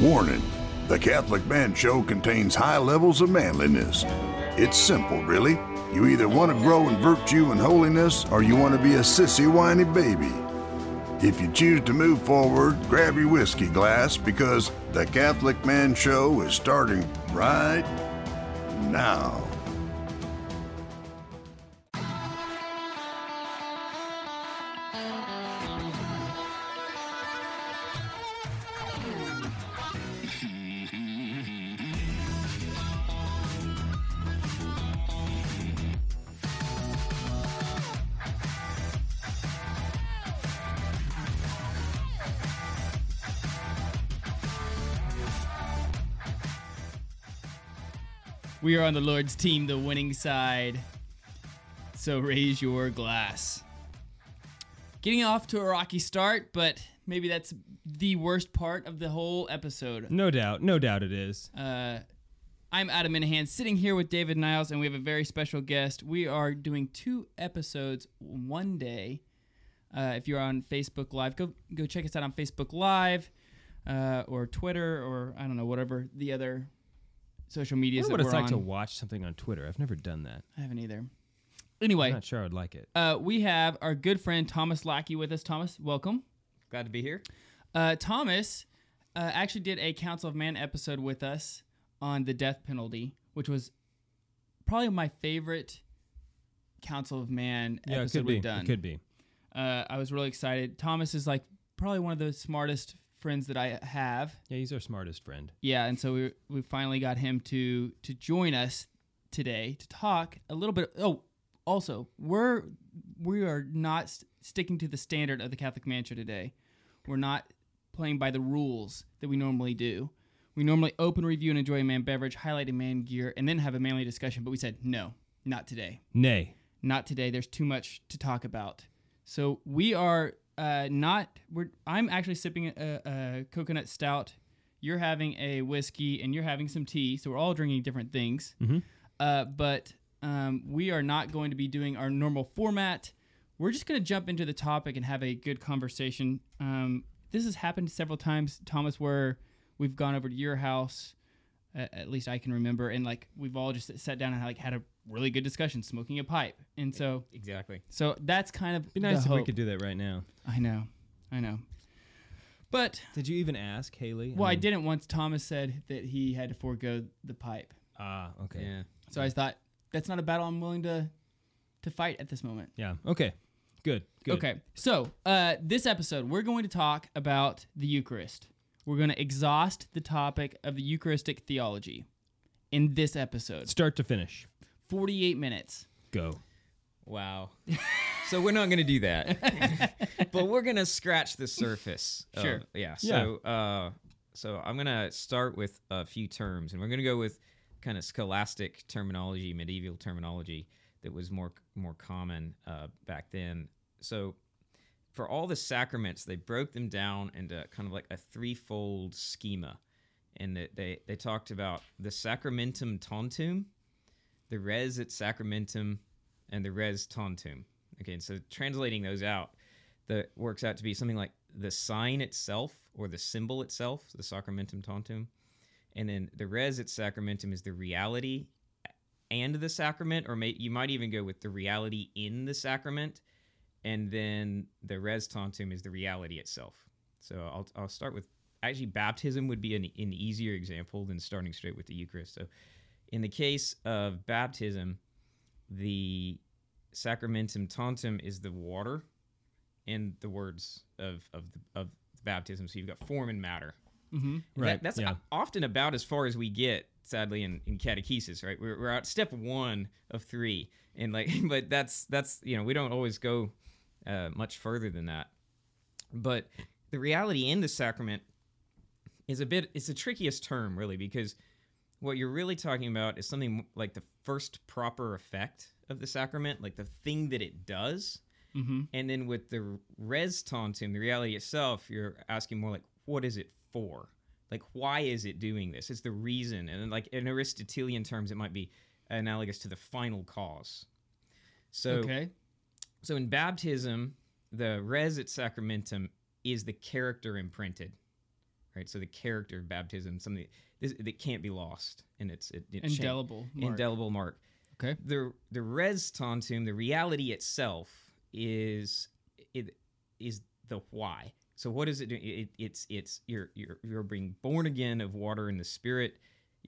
Warning The Catholic Man Show contains high levels of manliness. It's simple, really. You either want to grow in virtue and holiness, or you want to be a sissy, whiny baby. If you choose to move forward, grab your whiskey glass because The Catholic Man Show is starting right now. We are on the Lord's team, the winning side. So raise your glass. Getting off to a rocky start, but maybe that's the worst part of the whole episode. No doubt, no doubt it is. Uh, I'm Adam Minihan, sitting here with David Niles, and we have a very special guest. We are doing two episodes one day. Uh, if you're on Facebook Live, go go check us out on Facebook Live uh, or Twitter or I don't know whatever the other social I medias wonder that what we're it's like on. to watch something on Twitter. I've never done that. I haven't either. Anyway, I'm not sure I would like it. uh, we have our good friend Thomas Lackey with us. Thomas, welcome. Glad to be here. Uh, Thomas uh, actually did a Council of Man episode with us on the death penalty, which was probably my favorite Council of Man Yeah, it episode could be. we've done. It could be. Uh, I was really excited. Thomas is like probably one of the smartest friends that I have. Yeah, he's our smartest friend. Yeah, and so we we finally got him to to join us today to talk a little bit. Oh, also we're we are not s- sticking to the standard of the Catholic Man Show today. We're not playing by the rules that we normally do. We normally open, review, and enjoy a man beverage, highlight a man gear, and then have a manly discussion. But we said no, not today Nay. not today. There's too much to talk about. So we are uh, not. We're. I'm actually sipping a, a coconut stout. You're having a whiskey, and you're having some tea. So we're all drinking different things. Mhm. Uh, but um, we are not going to be doing our normal format. We're just going to jump into the topic and have a good conversation. Um, this has happened several times, Thomas, where we've gone over to your house. Uh, at least I can remember, and like we've all just sat down and like had a really good discussion, smoking a pipe, and so Exactly. so that's kind of Be nice the if we hope. could do that right now. I know, I know. But Did you even ask Haley? well, I mean- didn't once. Thomas said that he had to forego the pipe, Ah, okay. Yeah. so I thought that's not a battle I'm willing to to fight at this moment. Yeah. Okay. Good. Good. Okay, so uh, this episode we're going to talk about the Eucharist. We're going to exhaust the topic of the Eucharistic theology in this episode. Start to finish. 48 minutes. Go. Wow. so we're not going to do that, but we're going to scratch the surface. of- Sure. yeah. So, uh, so I'm going to start with a few terms, and we're going to go with kind of scholastic terminology, medieval terminology that was more more common uh, back then. So, for all the sacraments, they broke them down into kind of like a threefold schema, and they they talked about the sacramentum tantum, the res et sacramentum, and the res tantum. Okay, and so translating those out, that works out to be something like the sign itself or the symbol itself, the sacramentum tantum, and then the res et sacramentum is the reality and the sacrament, or may, you might even go with the reality in the sacrament, and then the res tantum is the reality itself. So I'll, I'll start with actually baptism would be an, an easier example than starting straight with the Eucharist. So in the case of baptism, the sacramentum tantum is the water and the words of of the, of baptism. So you've got form and matter. Mm-hmm. That- Right, that's yeah. often about as far as we get, sadly, in, in catechesis, right? We're, we're at step one of three, and like, but that's that's you know we don't always go uh, much further than that. But the reality in the sacrament is a bit it's the trickiest term really because what you're really talking about is something like the first proper effect of the sacrament, like the thing that it does. Mm-hmm. And then with the res tantum, the reality itself, you're asking more like, what is it for? Like, why is it doing this? It's the reason. And like in Aristotelian terms, it might be analogous to the final cause. So, okay. so in baptism, the res et sacramentum is the character imprinted. right? So the character of baptism, something this, that can't be lost, and it's it, it cha- Indelible. mark. indelible mark. Okay. The the res tantum, the reality itself, is it is the why. So what is it doing? It, it's it's you're you're you're being born again of water and the spirit.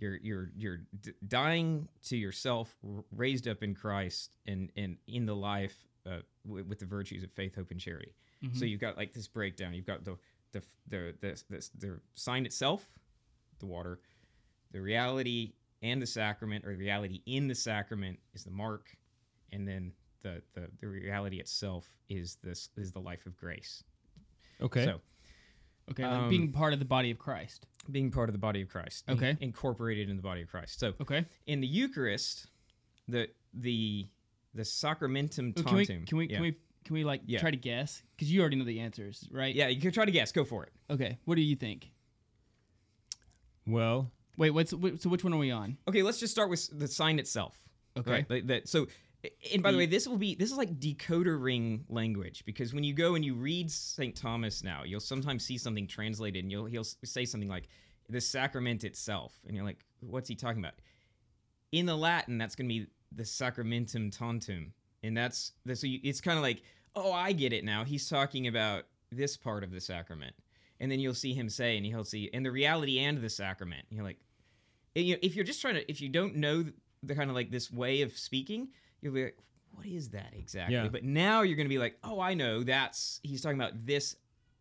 You're you're you're d- dying to yourself, r- raised up in Christ, and and in the life uh, w- with the virtues of faith, hope, and charity. So you've got like this breakdown. You've got the the the the, the, the sign itself, the water, the reality and the sacrament, or the reality in the sacrament is the mark, and then the the, the reality itself is this is the life of grace. Okay. So Okay. Like Um, being part of the body of Christ. being part of the body of Christ, Okay. incorporated in the body of Christ. So Okay. in the Eucharist, the the the sacramentum Oh, Can we can we yeah. can we can we like Yeah. try to guess? Because you already know the answers, right? Yeah, you can try to guess. Go for it. Okay. What do you think? Well, Wait. What's wh- so? Which one are we on? Okay, let's just start with the sign itself. Okay. Right. Like that. So, and by the The- way, this will be this is like decoder ring language because when you go and you read Saint Thomas now, you'll sometimes see something translated, and you'll he'll say something like the sacrament itself, and you're like, what's he talking about? In the Latin, that's going to be the sacramentum tantum, and that's the, so you, it's kind of like, oh, I get it now. He's talking about this part of the sacrament, and then you'll see him say, and he'll see, and the reality and the sacrament. And you're like, and, you know, if you're just trying to, if you don't know the, the kind of like this way of speaking, you'll be like, what is that exactly? Yeah. But now you're going to be like, oh, I know. That's he's talking about this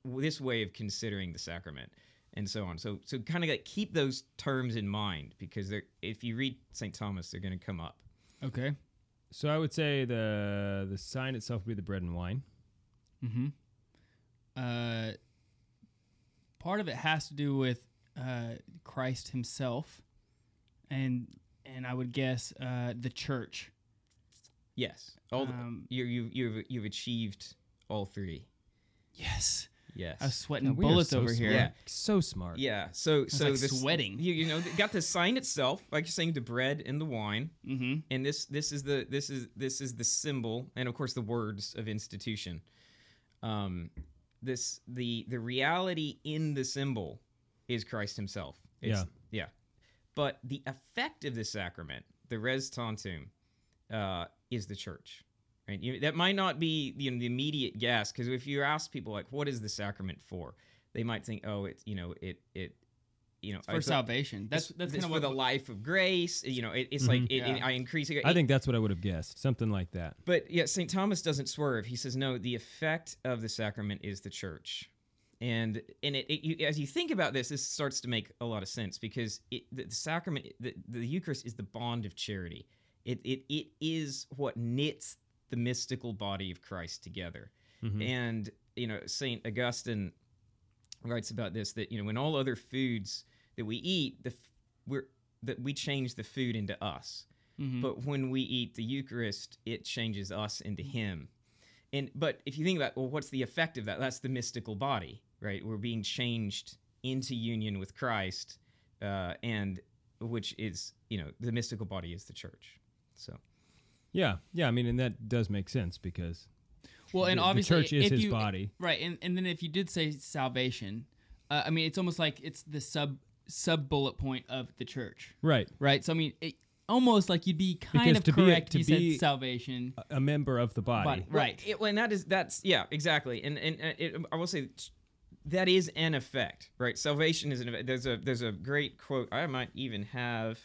this way of considering the sacrament and so on. So so kind of like keep those terms in mind because they're if you read St. Thomas, they're going to come up. Okay. so I would say the the sign itself would be the bread and wine. Mm-hmm. Uh, part of it has to do with uh, Christ Himself, and and I would guess uh, the church. Yes, all the, Um, you you you've you've achieved all three. Yes, Yes. I was sweating God, we are bullets so over here. smart. Yeah. So smart. yeah. So so like this sweating. You, you know got the sign itself, like you're saying, the bread and the wine. Mm-hmm. and this this is the this is this is the symbol and of course the words of institution um this the the reality in the symbol is christ himself. It's, yeah. but the effect of the sacrament the res tantum uh is the church right? You, that might not be you know, the immediate guess because if you ask people like what is the sacrament for? They might think oh it's you know it it you know For it's a- salvation. That's it's- that's it's kind of for what the life of grace. You know, it, it's Mhm. like it, Yeah. it- I increase it. I think that's what I would have guessed. Something like that. But yeah, St. Thomas doesn't swerve. He says, no, the effect of the sacrament is the church. And and it, it you, as you think about this, this starts to make a lot of sense because it, the, the sacrament, the, the Eucharist, is the bond of charity. It, it it is what knits the mystical body of Christ together. Mhm. And you know, Saint Augustine writes about this that you know when all other foods that we eat, the f- we're that we change the food into us. Mhm. But when we eat the Eucharist, it changes us into Him. And but if you think about well, what's the effect of that? That's the mystical body, right? We're being changed into union with Christ, uh, and which is you know the mystical body is the church. So Yeah, yeah. I mean, and that does make sense because well, and the- obviously, the church is if his you, body. right? And and then if you did say salvation, uh, I mean, it's almost like it's the sub sub bullet point of the church, Right. right? So I mean, it, almost like you'd be kind Because of to be a- correct. to if be- you said salvation, A- A member of the body. Body. Well, Right. It, well, and that is that's yeah, exactly. And and uh, it, I will say that is an effect, right? Salvation is an effect. There's a there's a great quote. I might even have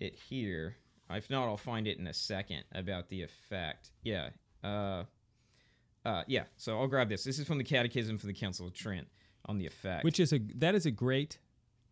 it here. If not, I'll find it in a second about the effect. Yeah. Uh, uh, yeah. So I'll grab this. This is from the Catechism for the Council of Trent on the effect. Which is a that is a great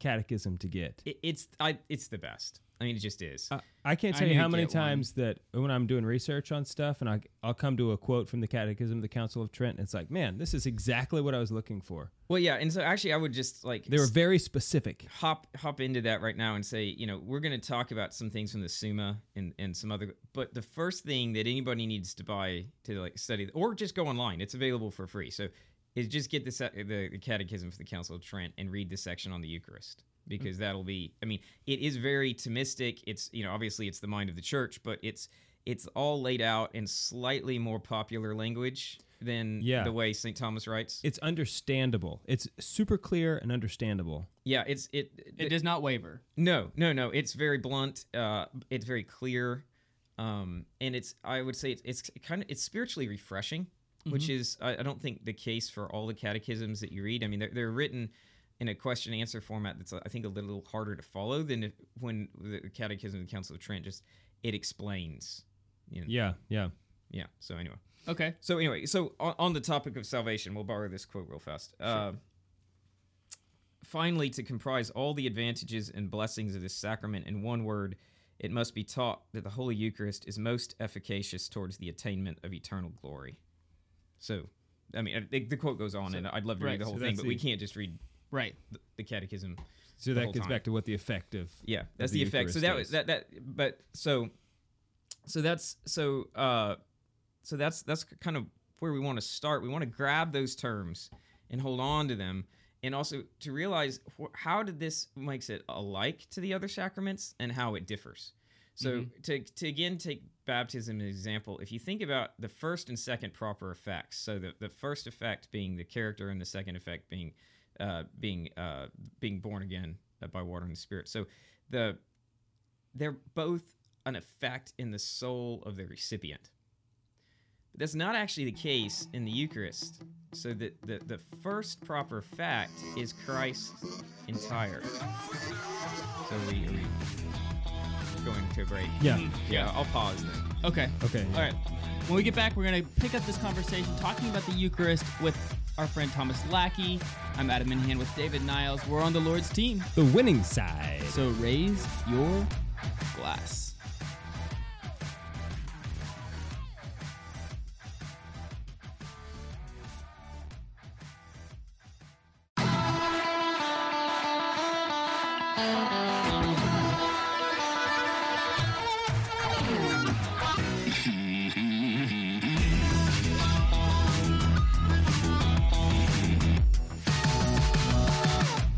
catechism to get. it, it's I it's the best. I mean, it just is. I, I can't I tell you how many get one. times that when I'm doing research on stuff and I, I'll come to a quote from the Catechism of the Council of Trent, and it's like, man, this is exactly what I was looking for. well, yeah. And so actually, I would just like They were very specific. hop hop into that right now and say, you know, we're going to talk about some things from the Summa and and some other. But the first thing that anybody needs to buy to like study or just go online, it's available for free. So is just get the the, the Catechism for the Council of Trent and read the section on the Eucharist because that'll be. I mean, it is very Thomistic. It's you know obviously it's the mind of the Church, but it's it's all laid out in slightly more popular language. than Yeah. the way St. Thomas writes. It's understandable. It's super clear and understandable. yeah, it's it, It does not waver. No, no, no. It's very blunt. Uh, it's very clear, um, and it's. I would say it's, it's kind of it's spiritually refreshing, which is I, I don't think the case for all the catechisms that you read. I mean, they're, they're written in a question answer format that's I think a little harder to follow than if, when the Catechism of the Council of Trent just it explains. You know, Yeah, yeah. yeah. So anyway. Okay. So anyway, so on, on the topic of salvation, we'll borrow this quote real fast. Uh, finally, to comprise all the advantages and blessings of this sacrament in one word, it must be taught that the Holy Eucharist is most efficacious towards the attainment of eternal glory. So, I mean, I- the quote goes on, and I'd love to right, read the whole so thing, that's but we can't just read Right. the, the catechism. So The that whole gets time. back to what the effect of Yeah, that's the the, effect. So that was that that but so so that's so uh so that's that's kind of where we want to start. We want to grab those terms and hold on to them and also to realize wh- how did this makes it alike to the other sacraments and how it differs. So to to again take baptism an example, if you think about the first and second proper effects, so the, the first effect being the character and the second effect being uh, being uh, being born again uh, by water and the spirit. So the they're both an effect in the soul of the recipient. But that's not actually the case in the Eucharist. So that the, the first proper fact is Christ entire. So we we going to a break. Yeah. Yeah, I'll pause then. Okay. Okay. All right. When we get back, we're going to pick up this conversation talking about the Eucharist with our friend Thomas Lackey. I'm Adam Minihan with David Niles. We're on the Lord's team. The winning side. So raise your glass.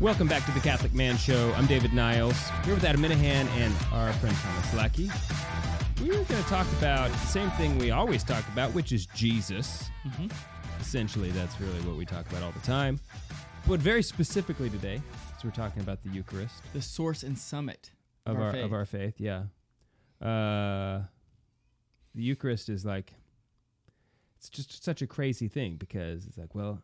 Welcome back to the Catholic Man Show. I'm David Niles. Here with Adam Minihan and our friend Thomas Lackey. We're going to talk about the same thing we always talk about, which is Jesus. Essentially, that's really what we talk about all the time. But very specifically today, so we're talking about the Eucharist The source and summit of our, faith. of our faith. Yeah, uh, the Eucharist is like it's just such a crazy thing because it's like, well,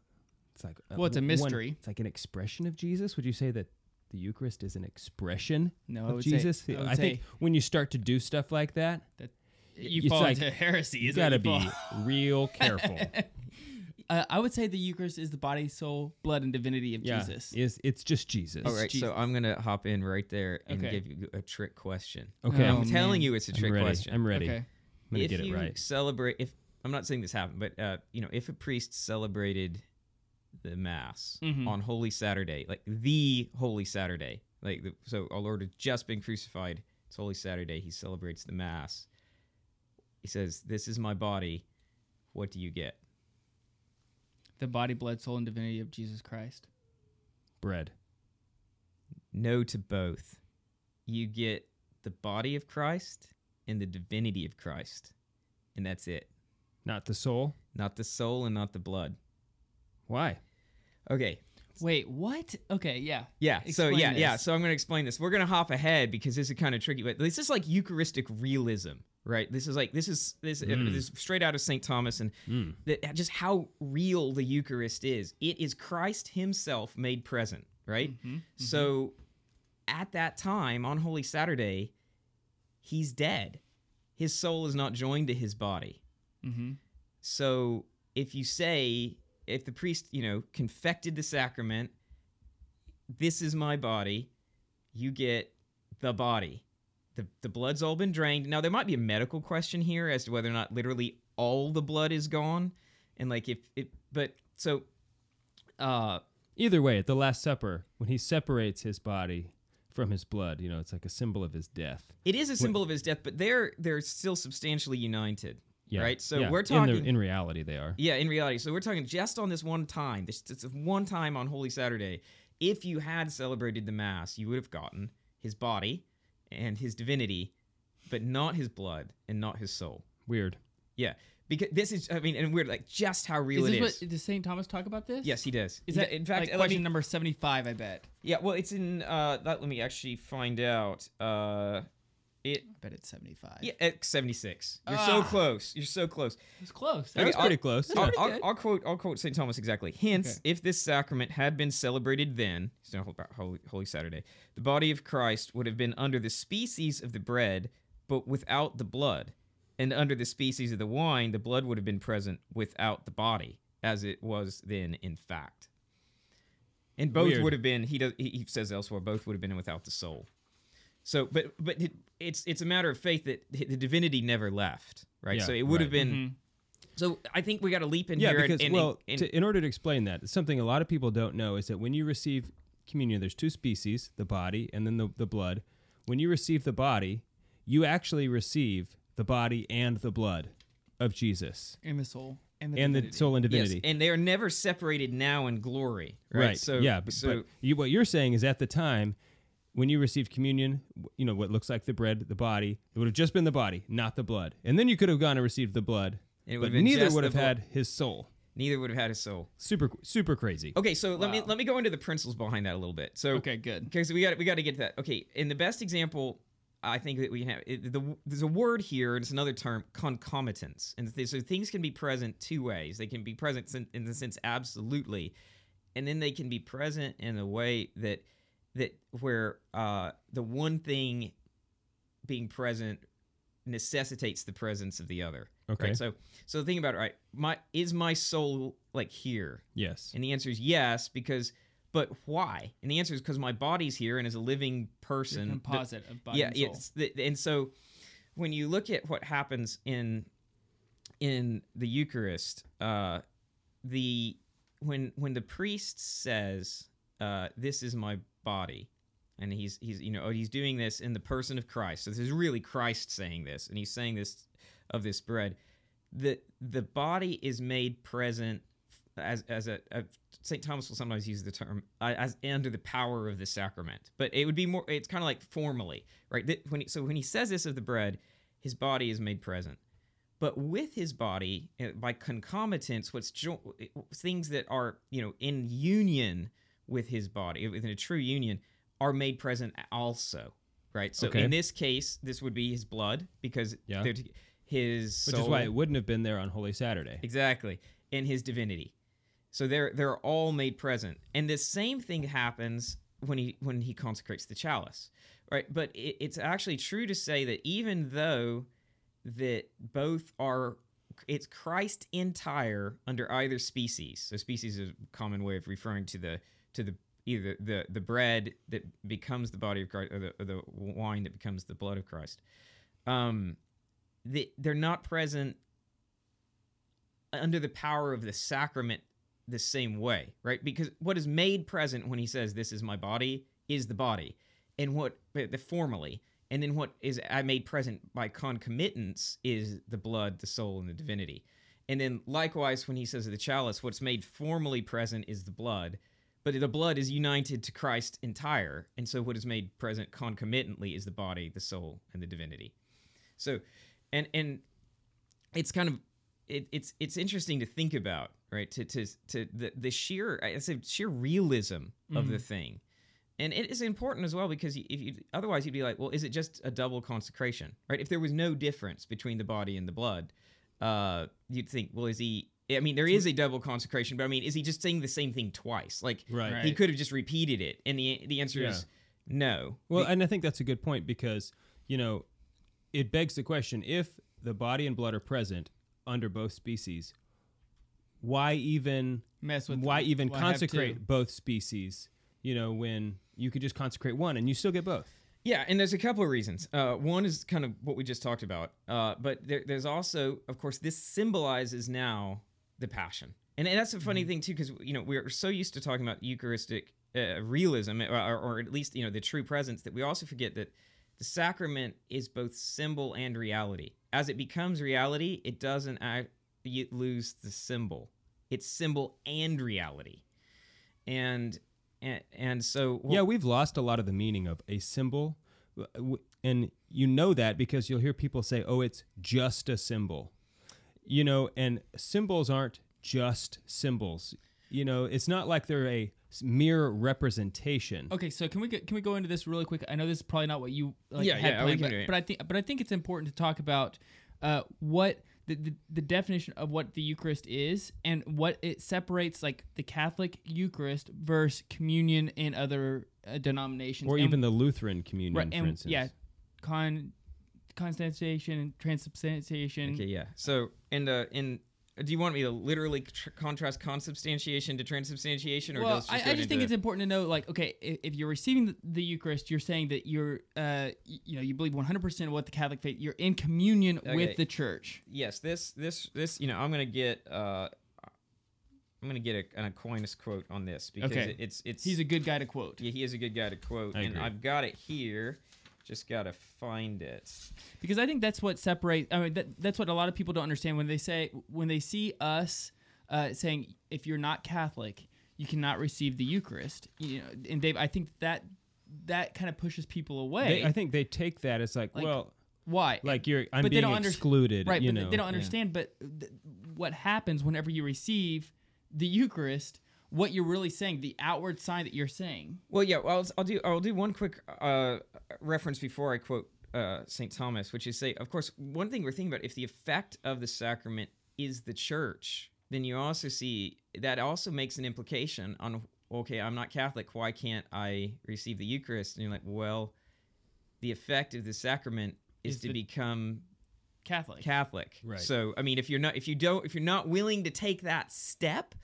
it's like uh, Well, it's a one- mystery. it's like an expression of Jesus. Would you say that the Eucharist is an expression No, I of would say- Jesus? I I think when you start to do stuff like that, that You fall like- into heresy. you is what got to be real careful. Uh, I would say the Eucharist is the body, soul, blood, and divinity of yeah, Jesus. is it's just Jesus. All right, Jesus. so I'm gonna hop in right there and Okay. give you a trick question. Okay, Oh, I'm telling you, it's a I'm trick ready. question. I'm ready. Okay. I'm gonna if get it you right. celebrate, if I'm not saying this happened, but uh, you know, if a priest celebrated the mass Mhm. on Holy Saturday, like the Holy Saturday, like the, so, our Lord has just been crucified. It's Holy Saturday. He celebrates the mass. He says, "This is my body. What do you get?" The body, blood, soul, and divinity of Jesus Christ. Bread. No to both. You get the body of Christ and the divinity of Christ, and that's it. Not the soul. Not the soul and not the blood. Why? Okay, Wait, what? Okay, yeah. Yeah. so Explain yeah, yeah. this. So I'm going to explain this. We're going to hop ahead because this is kind of tricky, but this is like Eucharistic realism, right? This is like this is this, uh, Mm. this is straight out of St. Thomas and Mm. that just how real the Eucharist is. It is Christ Himself made present, right? Mm-hmm. So at that time on Holy Saturday, He's dead. His soul is not joined to His body. Mm-hmm. So if you say, if the priest, you know, confected the sacrament, this is my body, you get the body. The, the blood's all been drained. Now, there might be a medical question here as to whether or not literally all the blood is gone. And like if it, but so, uh, Either way, at the Last Supper, when he separates his body from his blood, you know, it's like a symbol of his death. it is a symbol of his death, but they're, they're still substantially united. Yeah. Right? So yeah. we're In, talking. the, in reality, they are. Yeah, in reality. So we're talking just on this one time. This it's one time on Holy Saturday. If you had celebrated the Mass, you would have gotten his body and his divinity, but not his blood and not his soul. Weird. Yeah, because this is I mean, and we're like just how real Is it this is. what does Saint Thomas talk about this? yes, he does. Is He- that in fact? like question me- number seventy-five? I bet. yeah, well, it's in. Uh, that, let me actually find out. Uh, it I bet it's seventy-five. yeah, X seventy six. You're so Ah. close. You're so close. it's close. That was I'll- pretty close. I'll, pretty I'll, good. I'll quote. I'll quote Saint Thomas exactly. Hence, Okay. if this sacrament had been celebrated then, it's not about Holy, Holy Saturday, the body of Christ would have been under the species of the bread, but without the blood, and under the species of the wine, the blood would have been present without the body, as it was then in fact. And both Weird. would have been. He does. He he says elsewhere, both would have been without the soul. So, but but it, it's it's a matter of faith that the divinity never left, right? Yeah, so it would have right. been. Mhm. So I think we got to leap in yeah, here. and- because and, well, and- to, in order to explain that, something a lot of people don't know is that when you receive communion, there's two species: the body and then the, the blood. When you receive the body, you actually receive the body and the blood of Jesus And the soul. And the, and the soul and yes, divinity. and they are never separated now in glory, right? So yeah, but, so but you, what you're saying is at the time when you received communion, you know what looks like the bread, the body, it would have just been the body, not the blood, and then you could have gone and received the blood, It would but have neither would the have blood. had his soul. neither would have had his soul. Super, super crazy. Okay, so let me let me go into the principles behind that a little bit. So Okay, good. Okay, so we got we got to get to that. Okay, in the best example, I think that we can have it, the there's a word here, and it's another term, concomitance, and th- so things can be present two ways. They can be present in, in the sense absolutely, and then they can be present in a way that that where uh, the one thing being present necessitates the presence of the other. Okay. Right? So so think about it. Right, my is my soul like here? Yes. And the answer is yes, because, but why? And the answer is because my body's here and as a living The person. the- composite of body yeah, and soul. it's the, and so when you look at what happens in in the Eucharist, uh, the when when the priest says, uh, "This is my body," and he's he's you know he's doing this in the person of Christ. So this is really Christ saying this, and he's saying this of this bread. The the body is made present as as a, a St. Thomas will sometimes use the term uh, as under the power of the sacrament, but it would be more. It's kind of like formally, right? When he, so when he says this of the bread, his body is made present, but with his body uh, by concomitance, what's jo- things that are you know in union with his body, within a true union, are made present also, right? So Okay. in this case, this would be his blood because Yeah. his Which is why it wouldn't have been there on Holy Saturday. Exactly. In his divinity. So they're they're all made present. And the same thing happens when he when he consecrates the chalice. Right? But it, it's actually true to say that even though that both are it's Christ entire under either species. So species is a common way of referring to the to the either the the bread that becomes the body of Christ or the, or the wine that becomes the blood of Christ. Um, they, they're not present under the power of the sacrament the same way, right? Because what is made present when he says, "This is my body," is the body, and what the formally, and then what is I made present by concomitance is the blood, the soul, and the divinity. And then likewise, when he says the chalice, what's made formally present is the blood, but the blood is united to Christ entire, and so what is made present concomitantly is the body, the soul, and the divinity. So, and and it's kind of it, it's it's interesting to think about, right? To to to the the sheer I say sheer realism of the thing, and it is important as well because if you otherwise you'd be like, well, is it just a double consecration, right? If there was no difference between the body and the blood, uh, you'd think, well, is he? I mean, there is a double consecration, but I mean, is he just saying the same thing twice? Like, Right. Right. he could have just repeated it, and the the answer is no. Well, and I think that's a good point because, you know, it begs the question if the body and blood are present under both species, why even Mess with why even why consecrate both species, you know, when you could just consecrate one and you still get both? Yeah, and there's a couple of reasons. Uh, one is kind of what we just talked about, uh, but there, there's also, of course, this symbolizes now the passion, and, and that's a funny thing too, because you know we're so used to talking about Eucharistic uh, realism, or, or at least you know the true presence, that we also forget that the sacrament is both symbol and reality. As it becomes reality, it doesn't act, lose the symbol. It's symbol and reality, and and, and so yeah, we've lost a lot of the meaning of a symbol. And you know that because you'll hear people say, oh, it's just a symbol. You know, and symbols aren't just symbols. You know, it's not like they're a mere representation. Okay, so can we get, can we go into this really quick? I know this is probably not what you like, Yeah, yeah, planned, but, but I think but I think it's important to talk about uh, what the, the the definition of what the Eucharist is and what it separates like the Catholic Eucharist versus communion in other uh, denominations Or and- even the Lutheran communion, right for instance. yeah, con consubstantiation, transubstantiation. Okay, yeah. So, and uh, in do you want me to literally tr- contrast consubstantiation to transubstantiation, or well, let's I, just I just think it's important to know, like, okay, if, if you're receiving the, the Eucharist, you're saying that you're, uh, y- you know, you believe 100% of what the Catholic faith, you're in communion Okay. with the church. yes. This this this you know I'm gonna get uh I'm gonna get a, an Aquinas quote on this because Okay. it, it's it's He's a good guy to quote. yeah he is a good guy to quote, I and agree. I've got it here. Just gotta find it. because I think that's what separates. I mean, that, that's what a lot of people don't understand when they say when they see us uh, saying if you're not Catholic, you cannot receive the Eucharist. You know, and Dave, I think that that kind of pushes people away. They, I think they take that as like, Like, well, Why? like you're I'm but they don't under- right? you but know. they don't understand. But th- what happens whenever you receive the Eucharist? What you're really saying, the outward sign that you're saying. Well, yeah. Well, I'll, I'll do. I'll do one quick uh, reference before I quote uh, Saint Thomas, which is say, of course, one thing we're thinking about: if the effect of the sacrament is the church, then you also see that also makes an implication on. Okay, I'm not Catholic. Why can't I receive the Eucharist? And you're like, well, the effect of the sacrament is, Is to the- become Catholic. Catholic. Right. So I mean, if you're not, if you don't, if you're not willing to take that step,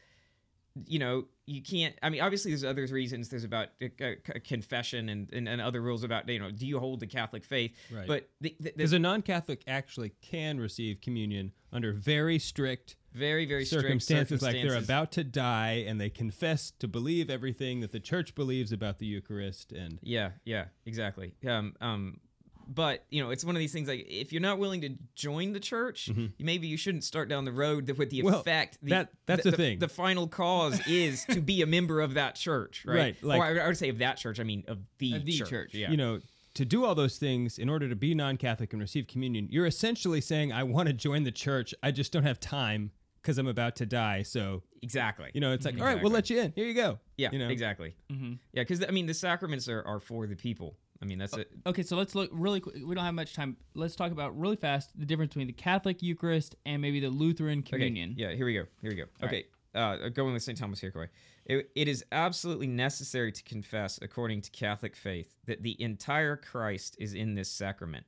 you know, you can't. I mean, obviously, there's other reasons. There's about uh, c- confession and, and and other rules about you know, do you hold the Catholic faith? Right. But the, the, the Because a non-Catholic actually can receive communion under very strict very very strict circumstances, like they're about to die and they confess to believe everything that the church believes about the Eucharist and Yeah, yeah, exactly. Um, um, but you know, it's one of these things like if you're not willing to join the church, maybe you shouldn't start down the road that with the Mm-hmm. Well, effect. The, that- that's the, the thing. The final cause is to be a member of that church, right? Right, like- or I, I would say of that church. I mean of the, Of the church. church. Yeah. you know to do all those things in order to be non-Catholic and receive communion, you're essentially saying I want to join the church, I just don't have time because I'm about to die. So exactly. you know, it's like all right, Exactly. we'll let you in. Here you go. yeah, you know, exactly. Mm-hmm. Yeah, because I mean the sacraments are, are for the people. I mean that's it. Okay, so let's look really quick. We don't have much time. Let's talk about really fast the difference between the Catholic Eucharist and maybe the Lutheran communion. Okay. Yeah, here we go. Here we go. All okay. Uh, going with St. Thomas Hickory. It, it is absolutely necessary to confess, according to Catholic faith, that the entire Christ is in this sacrament.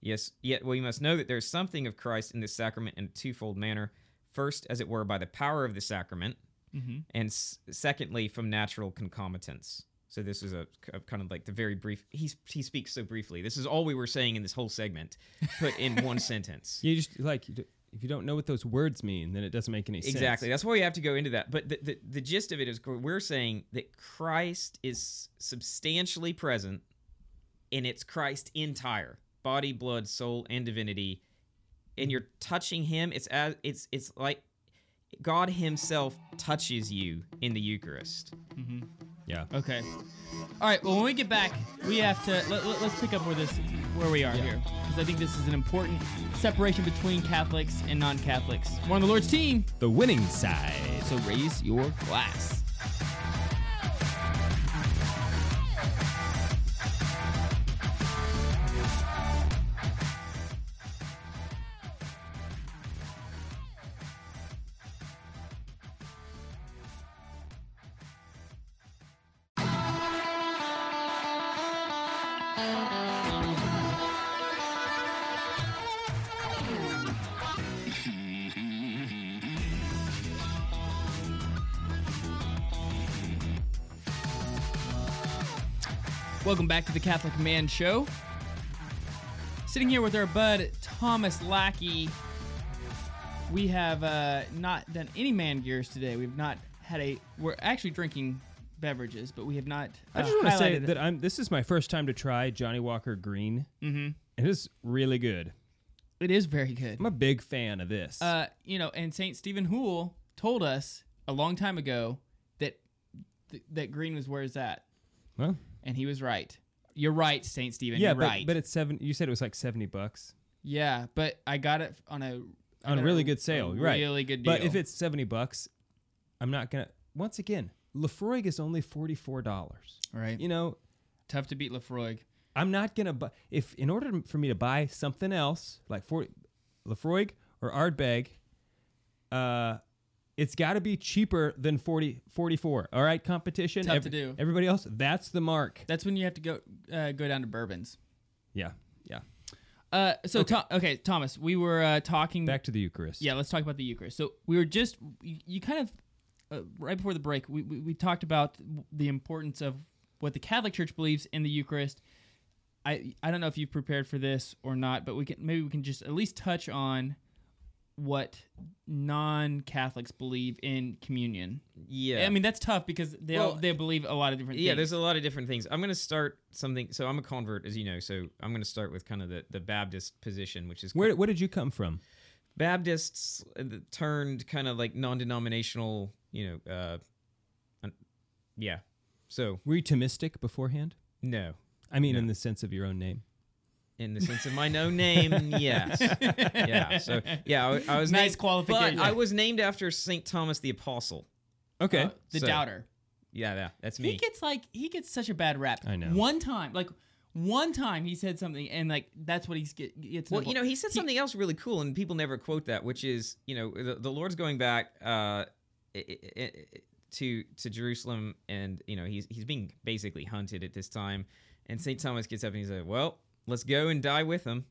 Yes, yet we must know that there is something of Christ in this sacrament in a twofold manner. First, as it were, by the power of the sacrament, Mm-hmm. and s- secondly, from natural concomitance. So this is a, a kind of like the very brief. He he speaks so briefly. This is all we were saying in this whole segment, put in one sentence. you just like if you don't know what those words mean, then it doesn't make any sense. Exactly. That's why we have to go into that. But the, the, the gist of it is we're saying that Christ is substantially present and it's Christ entire body, blood, soul, and divinity. And you're touching him. It's as it's it's like God Himself touches you in the Eucharist. Mm-hmm. Yeah. Okay. All right. Well, when we get back, we have to let, let, us pick up where this where we are here because I think this is an important separation between Catholics and non-Catholics. We're on the Lord's team, The winning side. so raise your glass. Welcome back to the Catholic Man Show. Sitting here with our bud Thomas Lackey. We have uh, not done any man gears today. We've not had a. We're actually drinking beverages, but we have not. Uh, I just want to say that I'm. This is my first time to try Johnnie Walker Green. Mm-hmm. It is really good. it is very good. I'm a big fan of this. Uh, you know, and Saint Stephen Hoole told us a long time ago that th- that green was where it's at, well, and he was right. You're right, Saint Stephen. yeah, You're but right. but it's seven. You said it was like seventy bucks. yeah, but I got it on a on got really a- good sale, a right? really good deal. But if it's seventy bucks, I'm not gonna. Once again, Laphroaig is only forty four dollars. right, You know, tough to beat Laphroaig. I'm not gonna buy if in order for me to buy something else like for Laphroaig or Ardbeg, uh, it's got to be cheaper than 40, 44. All right, competition. Tough to do. Everybody else, that's the mark. That's when you have to go uh, go down to bourbons. Yeah, yeah. Uh, so okay, okay Thomas, we were uh, talking. Back to the Eucharist. Yeah, let's talk about the Eucharist. So we were just you, you kind of uh, right before the break. We, we we talked about the importance of what the Catholic Church believes in the Eucharist. I I don't know if you've prepared for this or not, but we can maybe we can just at least touch on what non-Catholics believe in communion. Yeah. I mean that's tough because they all Well, they believe a lot of different yeah, things. there's a lot of different things. I'm going to start something. So I'm a convert, as you know. So I'm going to start with kind of the, the Baptist position, which is Where where did you come from? Baptists uh, turned kind of like non-denominational. You know, uh, yeah. So Were you Thomistic beforehand? no, I mean, No. in the sense of your own name. In the sense of my no name, yes, yeah. So yeah, I, I was Nice named, qualification. But I was named after Saint Thomas the Apostle. Okay. Uh, the so- doubter. Yeah, yeah, that's me. He gets like he gets such a bad rap. I know. One time, like one time, he said something, and like that's what he's get, gets. Well, you know, he said something else really cool, and people never quote that, which is, you know, the, the Lord's going back uh, i- i- i- to to Jerusalem, and you know, he's he's being basically hunted at this time, and Saint Thomas gets up and he's like, "Well, let's go and die with him."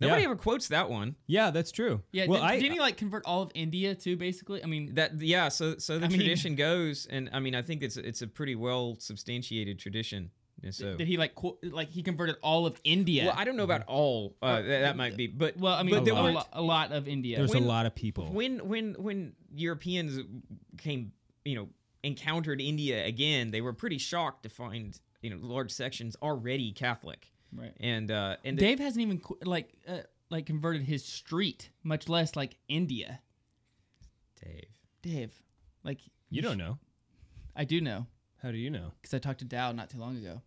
Nobody Yeah. ever quotes that one. Yeah, that's true. Yeah, Well, did, I didn't he like convert all of India too? Basically, I mean, That yeah, so so the I mean- tradition goes, and I mean, I think it's it's a pretty well substantiated tradition. And so, did he like qu- like he converted all of India? well, I don't know about all. Uh, that, that might be, but Well, I mean, but a, there lot. were lo- a lot of India. there's when- a lot of people. when when when Europeans came, you know, encountered India again, they were pretty shocked to find you know large sections already Catholic, right. and uh, and Dave hasn't even qu- like uh, like converted his street, much less like India. Dave. Dave, like you don't know. I do know How do you know? because I talked to Dow not too long ago.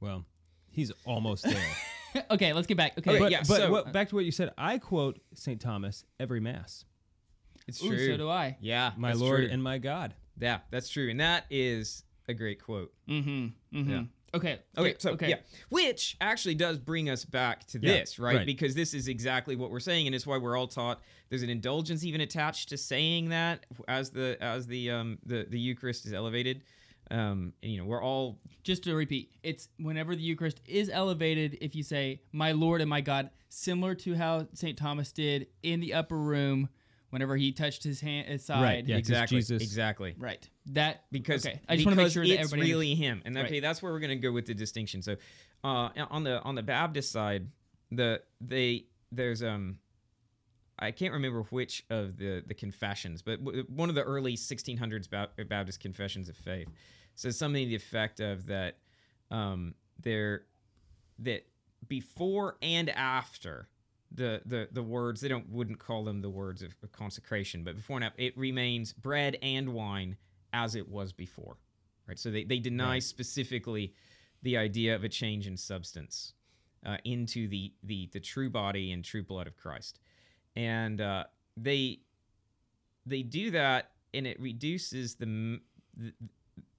Well, he's almost there. okay, let's get back. Okay, Okay, but yeah, but so- what, back to what you said. I quote St. Thomas every mass. It's Ooh, true. so do I. Yeah, My Lord true. and my God. yeah, that's true, and that is a great quote. Mm-hmm. Mm-hmm. Yeah. Okay. Okay, so okay. yeah, which actually does bring us back to Yeah, this, right? right. Because this is exactly what we're saying, and it's why we're all taught. There's an indulgence even attached to saying that as the as the um the the Eucharist is elevated. Um, and, you know, we're all Just to repeat, it's whenever the Eucharist is elevated, if you say, My Lord and my God, similar to how St. Thomas did in the upper room whenever he touched his hand his side. Right, yeah. 'cause exactly Jesus- exactly Right. That because okay. I just want to make sure that it's everybody really him, and okay, Right. that's where we're gonna go with the distinction. So, uh, on the on the Baptist side, the they there's um. I can't remember which of the, the confessions, but w- one of the early 1600s Ba- Baptist confessions of faith says something to the effect of that um, there that before and after the, the the words they don't wouldn't call them the words of, of consecration, but before and after it remains bread and wine as it was before, right? So they they deny Right. specifically the idea of a change in substance uh, into the the the true body and true blood of Christ, and uh, they they do that, and it reduces the, the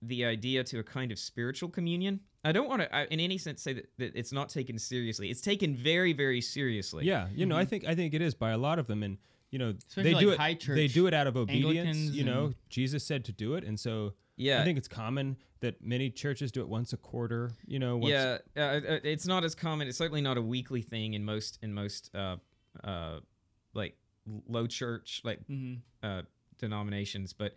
the idea to a kind of spiritual communion. I don't want to, in any sense, say that, that it's not taken seriously. It's taken very, very seriously. Yeah, you know, I think I think it is by a lot of them, and you know, Especially they do like it. high they do it out of obedience. Anglicans You know, and- Jesus said to do it, and so Yeah. I think it's common that many churches do it once a quarter. You know, once, yeah, uh, uh, it's not as common. It's certainly not a weekly thing in most in most uh, uh, like low church like Mhm. uh, denominations, but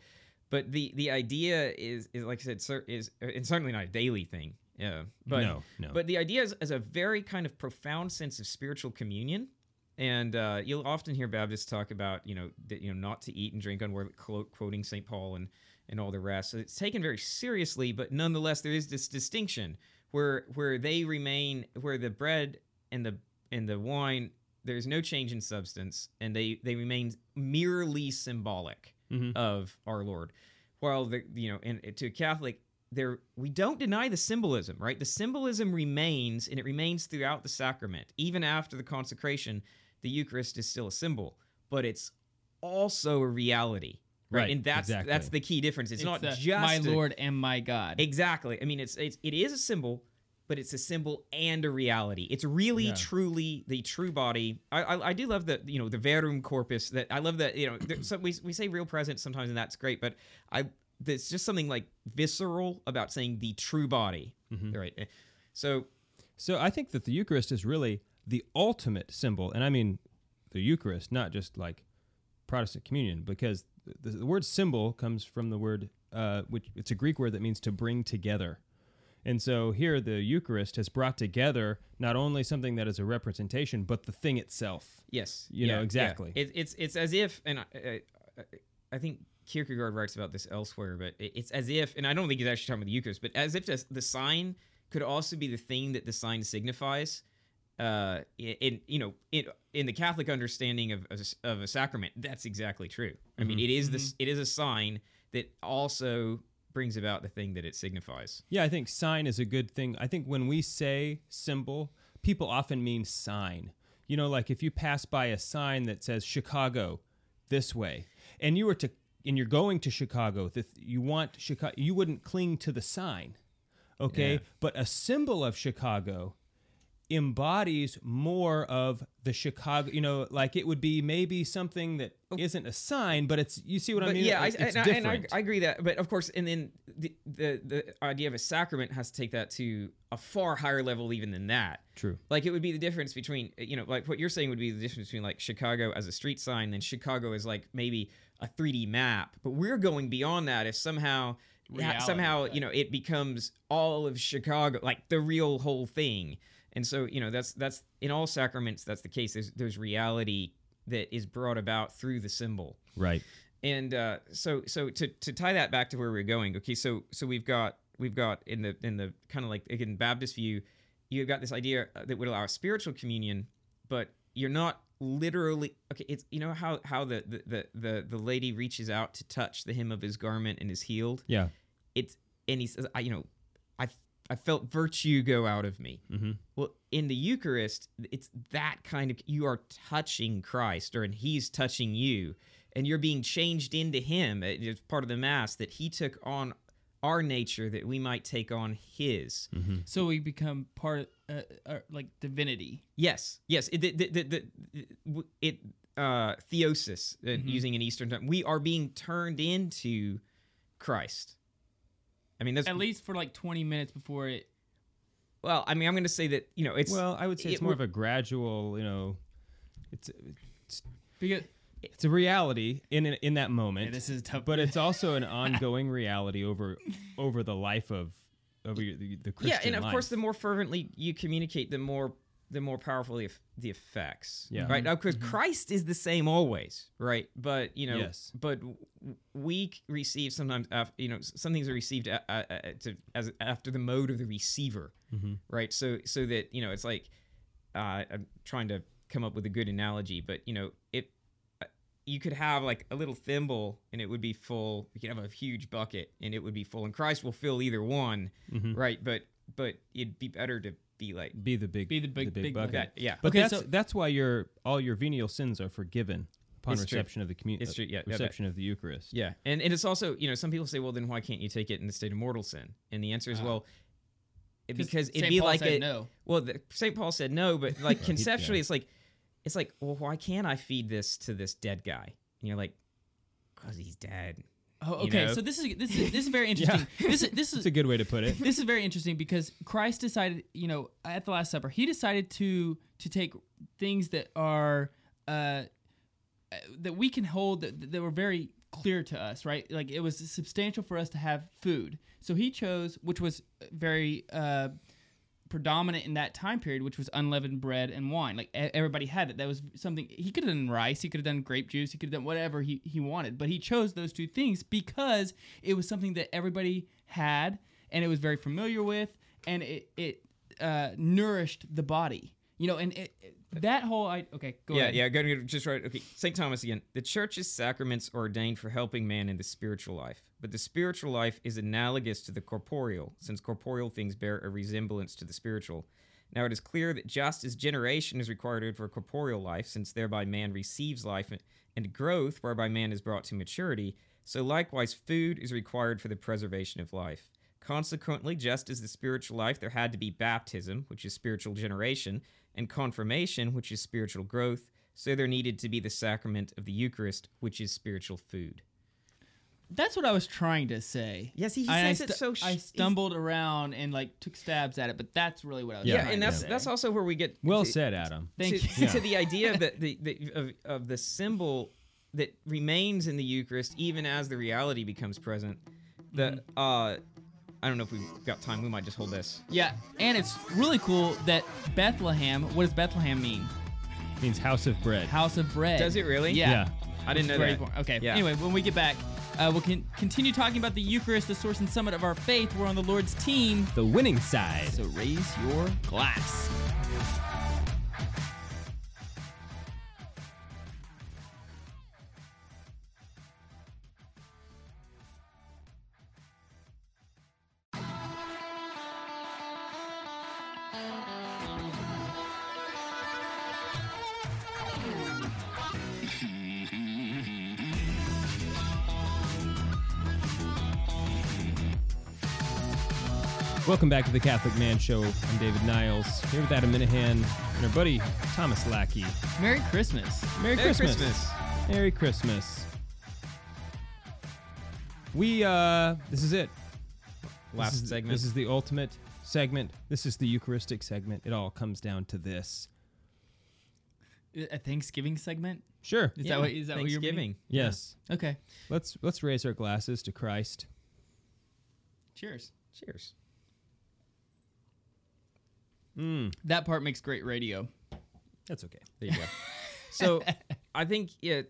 but the the idea is is like I said, cer- is uh, it's certainly not a daily thing. Yeah, but no, no. But the idea is, is a very kind of profound sense of spiritual communion. And uh, you'll often hear Baptists talk about, you know, that, you know, not to eat and drink unworthy, quoting St. Paul and, and all the rest. So it's taken very seriously, but nonetheless, there is this distinction where where they remain, where the bread and the and the wine, there's no change in substance, and they they remain merely symbolic Mhm. of our Lord. While the you know, and to a Catholic, there we don't deny the symbolism, right? The symbolism remains, and it remains throughout the sacrament, even after the consecration. the Eucharist is still a symbol, but it's also a reality. Right. Right, And that's exactly. that's the key difference. It's, It's not the, just my a- Lord and my God. Exactly. I mean, it's, it's it is a symbol, but it's a symbol and a reality. It's really Yeah. truly the true body. I, I I do love the you know the verum corpus. That I love that you know there, so we we say real presence sometimes and that's great, but I there's just something like visceral about saying the true body. Mm-hmm. Right. Eh, So So I think that the Eucharist is really the ultimate symbol, and I mean the Eucharist, not just like Protestant communion, because the, the word symbol comes from the word, uh, which it's a Greek word that means to bring together. And so here, the Eucharist has brought together not only something that is a representation, but the thing itself. Yes, You know, yeah, yeah. exactly. It, it's it's as if, and I, I, I think Kierkegaard writes about this elsewhere, but it's as if, and I don't think he's actually talking about the Eucharist, but as if the, sign could also be the thing that the sign signifies. Uh, in, you know, in in the Catholic understanding of of, a- of a sacrament, that's exactly true. I mean, it is this, it is a sign that also brings about the thing that it signifies. Yeah, I think sign is a good thing. I think when we say symbol, people often mean sign. You know, like if you pass by a sign that says Chicago this way, and you were to and you're going to Chicago, that you want Chicago, you wouldn't cling to the sign. Okay? Yeah. But a symbol of Chicago embodies more of the Chicago, you know, like it would be maybe something that oh. isn't a sign, but it's you see what I mean? yeah, it's, I, it's and, I, and. I, I agree that. But of course, and then the, the the idea of a sacrament has to take that to a far higher level even than that. True. Like it would be the difference between you know like what you're saying would be the difference between like Chicago as a street sign, then Chicago is like maybe a 3D map. But we're going beyond that if somehow. Reality, somehow right. you know it becomes all of chicago like the real whole thing and so you know that's that's in all sacraments that's the case there's there's reality that is brought about through the symbol right. and uh, so so to, to tie that back to where we're going okay so so we've got we've got in the in the kind of like again baptist view you've got this idea uh, that would allow spiritual communion but you're not literally okay it's you know how how the the the the, the lady reaches out to touch the hem of his garment and is healed Yeah. it's and he says i you know i i felt virtue go out of me Mm-hmm. well, in the Eucharist, it's that kind of you are touching Christ, or and He's touching you, and you're being changed into Him. It's part of the Mass that He took on our nature that we might take on His. so we become part of uh, uh, like divinity. Yes, yes. It, the, the, the, the, it uh, theosis, uh, Mm-hmm. using an Eastern term, we are being turned into Christ. I mean, that's At least for like 20 minutes before it. well. I mean, I'm going to say that you know it's Well, I would say it's it more would- of a gradual, you know, it's Because it's a reality in in that moment. Yeah, this is tough. but it's also an ongoing reality over over the life of over your, the, the Christian yeah, and of course, the more fervently you communicate, the more the more powerful the, the effects. Yeah. Right. Now, because Christ is the same always, right? But you know, Yes. but we receive sometimes, af- you know, some things are received a, a, a, to, as after the mode of the receiver, right? So so that you know, it's like uh, I'm trying to come up with a good analogy, but you know, it uh, you could have like a little thimble and it would be full. You could have a huge bucket and it would be full, and Christ will fill either one, right? But but it'd be better to be like be the big Be the big- big bucket. bucket. Yeah, But Okay, that's so- that's why your all your venial sins are forgiven upon It's true. reception of the communion. It's true, yeah, yeah, reception of the Eucharist. Yeah, and, and it's also you know some people say, well, then why can't you take it in the state of mortal sin? And the answer is, Ah. well, because it'd Saint be Paul like said a no. well, the, Saint Paul said no, but like he- conceptually, yeah. it's like it's like, well, why can't I feed this to this dead guy? And you're like, because he's dead. Oh, you okay. know? So this is this is this is very interesting. This is this is It's a good way to put it. this is very interesting because Christ decided, you know, at the Last Supper, he decided to to take things that are uh, uh, that we can hold that, that were very clear to us, right? Like it was substantial for us to have food. So he chose, which was very uh, predominant in that time period, which was unleavened bread and wine. Like everybody had it. That was something he could have done rice, he could have done grape juice, he could have done whatever he, he wanted. But he chose those two things because it was something that everybody had and it was very familiar with and it, it uh, nourished the body. You know, and it, it- that whole I okay, go yeah, ahead. yeah. Go to just right. Okay, Saint Thomas again. The church's sacraments are ordained for helping man in the spiritual life, but the spiritual life is analogous to the corporeal, since corporeal things bear a resemblance to the spiritual. Now it is clear that just as generation is required for corporeal life, since thereby man receives life, and growth, whereby man is brought to maturity, so likewise food is required for the preservation of life. Consequently, just as the spiritual life, there had to be baptism, which is spiritual generation, and confirmation, which is spiritual growth, so there needed to be the sacrament of the Eucharist, which is spiritual food. That's what I was trying to say. Yes, he I- I says it stu- so sh- I stumbled around and like took stabs at it, but that's really what I was. Yeah, Yeah, trying and to that's say. that's also where we get Well to- said, Adam. Thank to, you. to the idea that the, the of, of the symbol that remains in the Eucharist even as the reality becomes present. The uh, I don't know if we've got time. We might just hold this. Yeah, and it's really cool that Bethlehem. What does Bethlehem mean? means house of bread. House of bread. Does it really? Yeah. Yeah. I didn't know that. important. Okay. Yeah. Anyway, when we get back, uh, we'll con- continue talking about the Eucharist, the source and summit of our faith. We're on the Lord's team, The winning side. so raise your glass. Welcome back to the Catholic Man Show. I'm David Niles, here with Adam Minihan and our buddy Thomas Lackey. Merry Christmas. Merry, Merry Christmas. Christmas. Merry Christmas. We uh this is it. Last this is, segment. This is the ultimate segment. This is the Eucharistic segment. It all comes down to this. A Thanksgiving segment? Sure. Is Yeah, that what is that what you're Thanksgiving. Yes. Okay. Let's let's raise our glasses to Christ. Cheers. Cheers. Mm, That part makes great radio. that's okay. There you go. so I think yeah,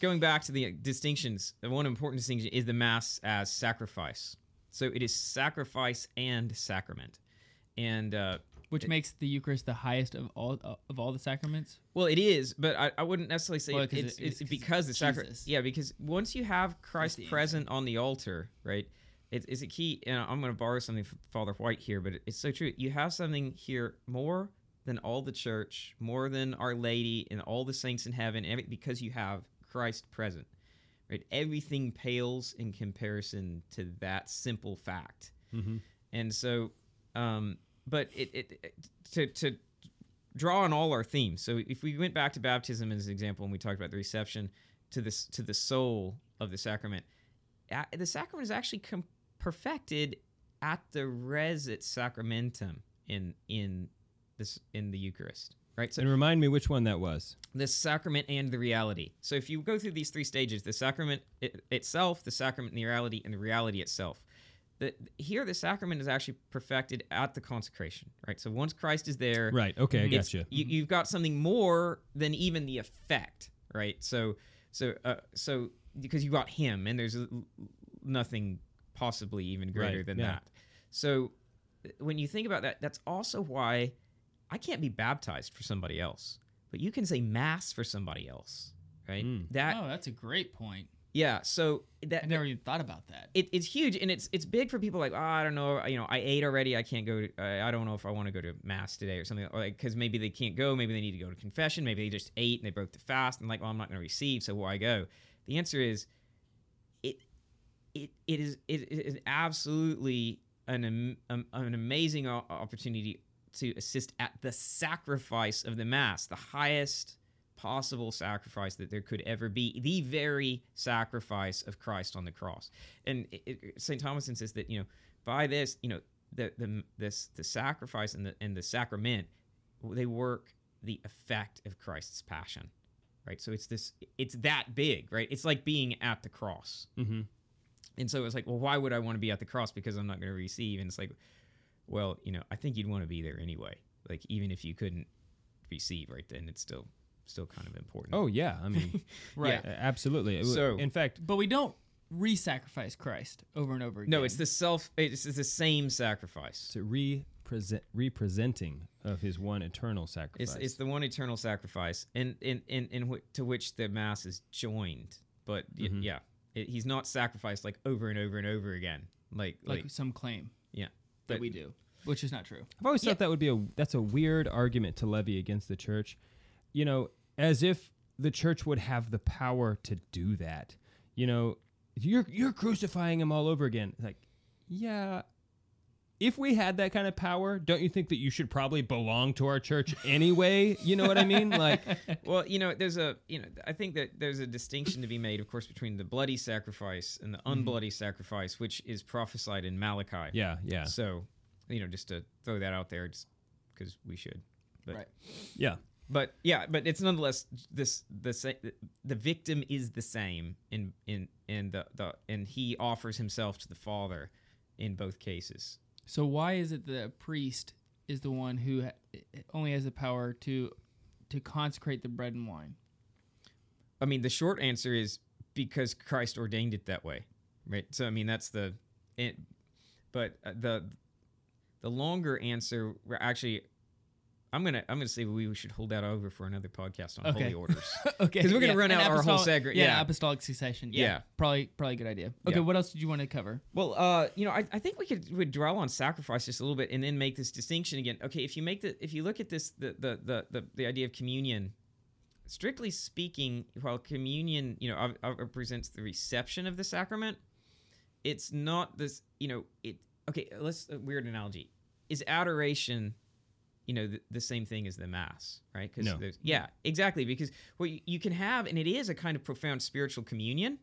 going back to the distinctions, the one important distinction is the mass as sacrifice. So it is sacrifice and sacrament, and uh, Which makes the Eucharist the highest of all of all the sacraments. well, it is, but I, I wouldn't necessarily say Well, 'cause it's, it- it's, it's because the sacrifice. Yeah, because once you have Christ present on the altar, right? It, it's a key. And I'm going to borrow something from Father White here, but it's so true. You have something here more than all the church, more than Our Lady and all the saints in heaven, because you have Christ present. Right? Everything pales in comparison to that simple fact. Mhm. And so, um, but it, it, it to to draw on all our themes. So if we went back to baptism as an example, and we talked about the reception to this to the soul of the sacrament, the sacrament is actually com- perfected at the res et sacramentum in in this in the Eucharist. Right. So And remind me which one that was. the sacrament and the reality. So if you go through these three stages, the sacrament it, itself, the sacrament and the reality, and the reality itself. The, here, the sacrament is actually perfected at the consecration, right? So once Christ is there, Right. Okay, I gotcha. You, you've got something more than even the effect, right? So, so, uh, so because you got Him, and there's nothing possibly even greater Right, than yeah. that. So, when you think about that, that's also why I can't be baptized for somebody else, but you can say mass for somebody else, right? Mm. That, oh, that's a great point. yeah. So that I never even thought about that. it, it's huge and it's it's big for people like oh, I don't know you know I ate already I can't go to, I, I don't know if I want to go to mass today or something or like because maybe they can't go maybe they need to go to confession maybe they just ate and they broke the fast and like well I'm not going to receive so why go the answer is it it it is it is absolutely an um, an amazing opportunity to assist at the sacrifice of the mass the highest possible sacrifice that there could ever be the very sacrifice of Christ on the cross. And St Thomas says that you know by this you know the the this the sacrifice and the and the sacrament they work the effect of Christ's passion right? So it's this it's that big right? It's like being at the cross. Mm-hmm. And so it's like, well, why would I want to be at the cross because I'm not going to receive? And it's like, well, you know, I think you'd want to be there anyway. Like even if you couldn't receive right then, it's still still kind of important. Oh yeah, I mean, Right. uh, absolutely. So- in fact, But we don't re-sacrifice Christ over and over again. no, it's the self. It's, it's the same sacrifice. it's a represent representing of his one eternal sacrifice. It's, it's the one eternal sacrifice, and in in in wh- to which the mass is joined. But y- Mhm. yeah, it, he's not sacrificed like over and over and over again. Like like, like some claim yeah. that But- we do. which is not true. I've always Yeah. thought that would be a that's a weird argument to levy against the church. You know, as if the church would have the power to do that. You know, you're you're crucifying him all over again. Like, yeah. If we had that kind of power, don't you think that you should probably belong to our church anyway? You know what I mean? Like, Well, you know, there's a, you know, I think that there's a distinction to be made, of course, between the bloody sacrifice and the mm-hmm. unbloody sacrifice, which is prophesied in Malachi. yeah, yeah, So, you know, just to throw that out there, just because we should. But, Right. yeah. But yeah, but it's nonetheless this the sa- the victim is the same in in in the the and he offers himself to the Father in both cases. So why is it that the priest is the one who only has the power to to consecrate the bread and wine? I mean, the short answer is because Christ ordained it that way, right? So I mean, that's the, it, but uh, the, the longer answer, actually, I'm gonna I'm gonna say we should hold that over for another podcast on Okay. holy orders. okay, because we're gonna run an out our whole segre- Yeah, yeah. apostolic succession. Yeah, Yeah. probably probably a good idea. Okay, Yeah. what else did you want to cover? Well, uh, you know, I, I think we could would dwell on sacrifice just a little bit and then make this distinction again. Okay, if you make the if you look at this the the the the, the idea of communion, strictly speaking, while communion you know represents the reception of the sacrament, it's not this you know it. Okay, let's a weird analogy. Is adoration, you know, the, the same thing as the mass, right? Because No. yeah, exactly. Because what you, you can have, and it is a kind of profound spiritual communion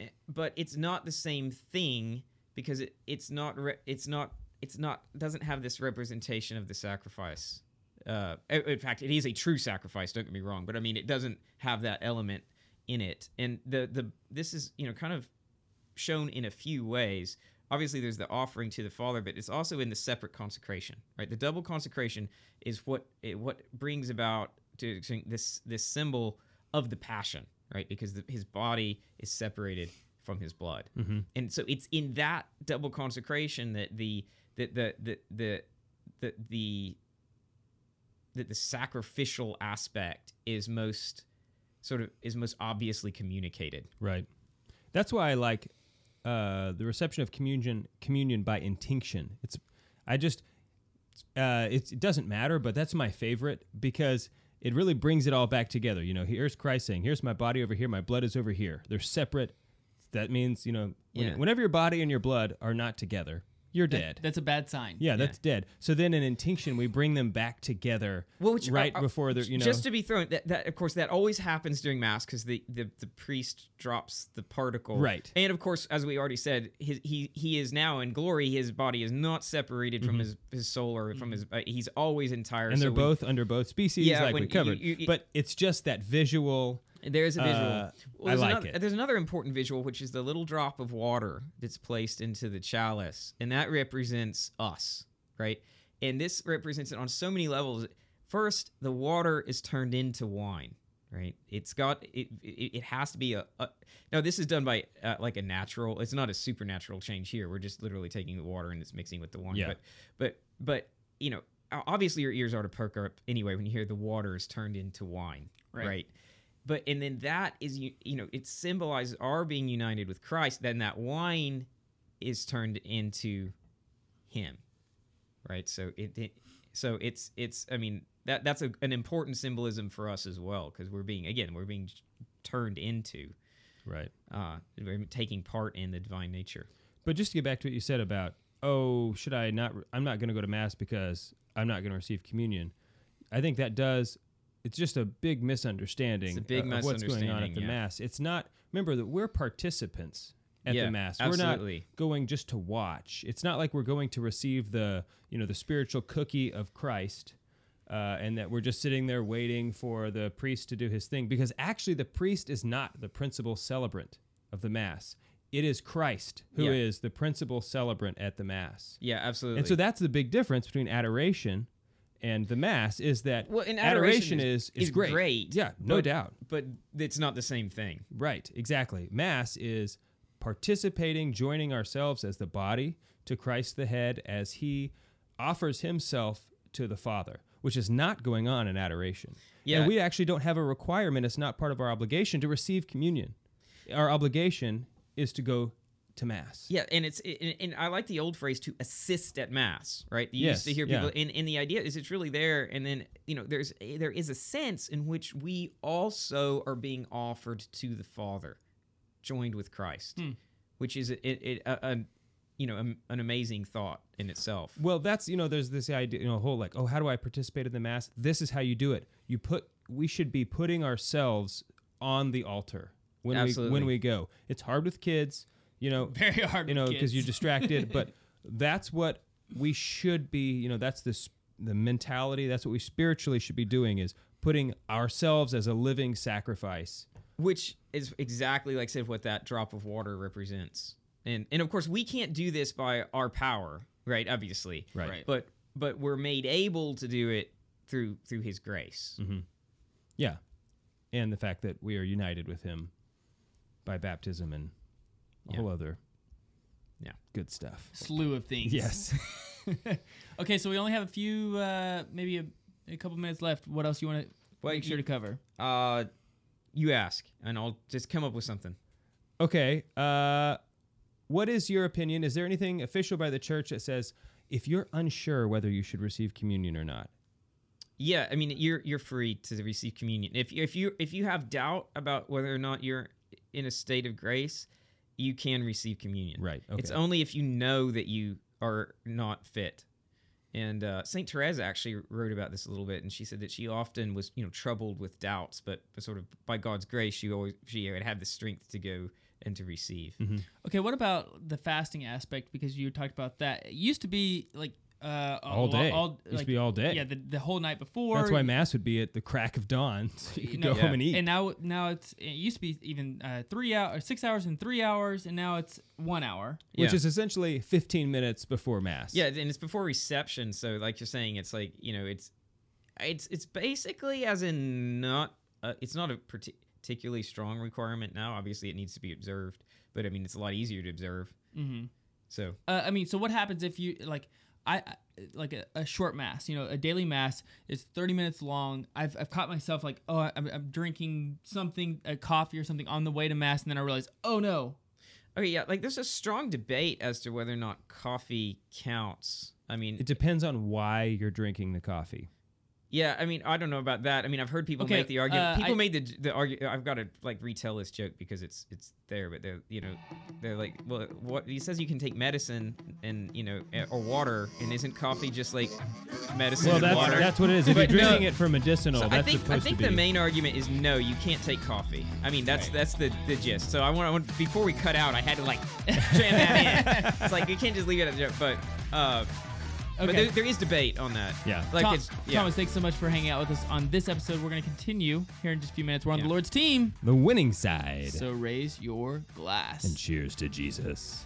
Eh, but it's not the same thing because it, it's not re- it's not it's not doesn't have this representation of the sacrifice uh in in fact it is a true sacrifice don't get me wrong but i mean it doesn't have that element in it and the the this is you know kind of shown in a few ways obviously there's the offering to the father but it's also in the separate consecration right? The double consecration is what it, what brings about to this this symbol of the passion right? Because the, his body is separated from his blood. Mm-hmm. And so it's in that double consecration that the that the the the the the that the sacrificial aspect is most sort of is most obviously communicated. Right. That's why I like uh, the reception of communion communion by intinction. It's I just uh, it's, it doesn't matter, but that's my favorite because it really brings it all back together. You know, here's Christ saying, "Here's my body over here, my blood is over here." They're separate. That means you know, when- Yeah. whenever your body and your blood are not together, you're That- dead. That's a bad sign. yeah, that's dead. So then in intinction, we bring them back together Well, which, right uh, uh, before they're you know. just to be thrown that, that of course that always happens during mass because the, the the priest drops the particle Right. and of course as we already said his, he he is now in glory his body is not separated from his his soul or from his uh, he's always entire Mm-hmm. and they're so when- both under both species, Yeah, like we covered. you- you- but it's just that visual. There's a visual. Uh, I there's like another, it. There's another important visual, which is the little drop of water that's placed into the chalice, and that represents us, right? And this represents it on so many levels. First, the water is turned into wine, right? It's got it. It, it has to be a, a. Now, this is done by uh, like a natural. It's not a supernatural change here. We're just literally taking the water and it's mixing with the wine. Yeah. But but but you know, obviously your ears are to perk up anyway when you hear the water is turned into wine, Right. right? But and then that is you you know it symbolizes our being united with christ then that wine is turned into him right so it, it so it's it's i mean that that's a, an important symbolism for us as well because we're being again we're being turned into Right. uh we're taking part in the divine nature But just to get back to what you said about, oh, should I not? I'm not going to go to mass because I'm not going to receive communion. I think that does. It's just a big misunderstanding. It's a big of, what's going on at the yeah. mass. It's not. Remember that we're participants at Yeah, the mass. We're not going just to watch. It's not like we're going to receive the you know the spiritual cookie of Christ. Uh, and that we're just sitting there waiting for the priest to do his thing because actually the priest is not the principal celebrant of the mass it is christ who is Yeah. the principal celebrant at the mass yeah absolutely and so that's the big difference between adoration and the mass is that Well, and adoration, adoration is, is- is, is great. great, yeah no but- doubt but it's not the same thing Right, exactly. Mass is participating, joining ourselves as the body to Christ the head as he offers himself to the Father, which is not going on in adoration. Yeah. And we actually don't have a requirement, it's not part of our obligation to receive communion. Our obligation is to go to mass. Yeah, and it's and, and I like the old phrase to assist at mass, right? You used to Yes, hear yeah. people, and, and the idea is it's really there, and then you know there's there is a sense in which we also are being offered to the Father, joined with Christ, Hmm. which is a, it, a, a you know an, an amazing thought in itself. Well, that's you know, there's this idea, you know, whole like, oh, how do I participate in the mass? This is how you do it. You put, we should be putting ourselves on the altar when we when we go. It's hard with kids, you know, Very hard. you know, because you're distracted. but that's what we should be. You know, that's this the mentality. That's what we spiritually should be doing is putting ourselves as a living sacrifice. which is exactly like I said what that drop of water represents and and of course we can't do this by our power right obviously Right. Right. but but we're made able to do it through through his grace mm-hmm. Yeah, and the fact that we are united with Him by baptism and a Yeah. whole other Yeah. good stuff. slew of things. Yes. okay, so we only have a few, uh, maybe a, a couple minutes left. What else you want to Well, make sure you- to cover? uh you ask and i'll just come up with something Okay. Uh, what is your opinion? Is there anything official by the church that says if you're unsure whether you should receive communion or not? yeah i mean you're you're free to receive communion if if you if you have doubt about whether or not you're in a state of grace you can receive communion Right. It's only if you know that you are not fit. And uh, Saint Teresa actually wrote about this a little bit, and she said that she often was, you know, troubled with doubts, but, but sort of by God's grace, she always she would have the strength to go and to receive. Okay, what about the fasting aspect? Because you talked about that. It used to be like uh, All day. All, Used to be all day. Yeah, the, the whole night before. That's why mass would be at the crack of dawn, so you could No, go home and eat. And now, now it's it used to be even uh, three hours, six hours, and three hours, and now it's one hour. which is essentially 15 minutes before mass. Yeah, and it's before reception, so like you're saying, it's like you know, it's it's it's basically as in not uh, it's not a parti- particularly strong requirement now. Obviously, it needs to be observed, but I mean, it's a lot easier to observe. Mm-hmm. So Uh, I mean, so what happens if you like? I, I like a, a short mass. You know, a daily mass is thirty minutes long. I've, I've caught myself like, oh, I'm, I'm drinking something, a coffee or something on the way to mass, and then I realize, oh no, Okay, yeah, like there's a strong debate as to whether or not coffee counts. I mean, It depends on why you're drinking the coffee. Yeah, I mean, I don't know about that. I mean, I've heard people Okay, make the argument. uh, people I- made the the argument. I've got to like retell this joke because it's it's there, but they're you know they're like, well, what he says you can take medicine and you know or water, and isn't coffee just like medicine Well, and that's water? that's what it is. If you're But no. drinking it for medicinal, So I that's think supposed I think to be. the main argument is no, you can't take coffee. I mean, that's that's the, the gist. So I want, I want before we cut out, I had to like jam that in. It's like you can't just leave it at the joke, but uh, but there, there is debate on that. Yeah. like Tom- it's yeah. Thomas, thanks so much for hanging out with us on this episode. We're going to continue here in just a few minutes. We're on Yeah. the Lord's team, the winning side. so raise your glass. and cheers to Jesus.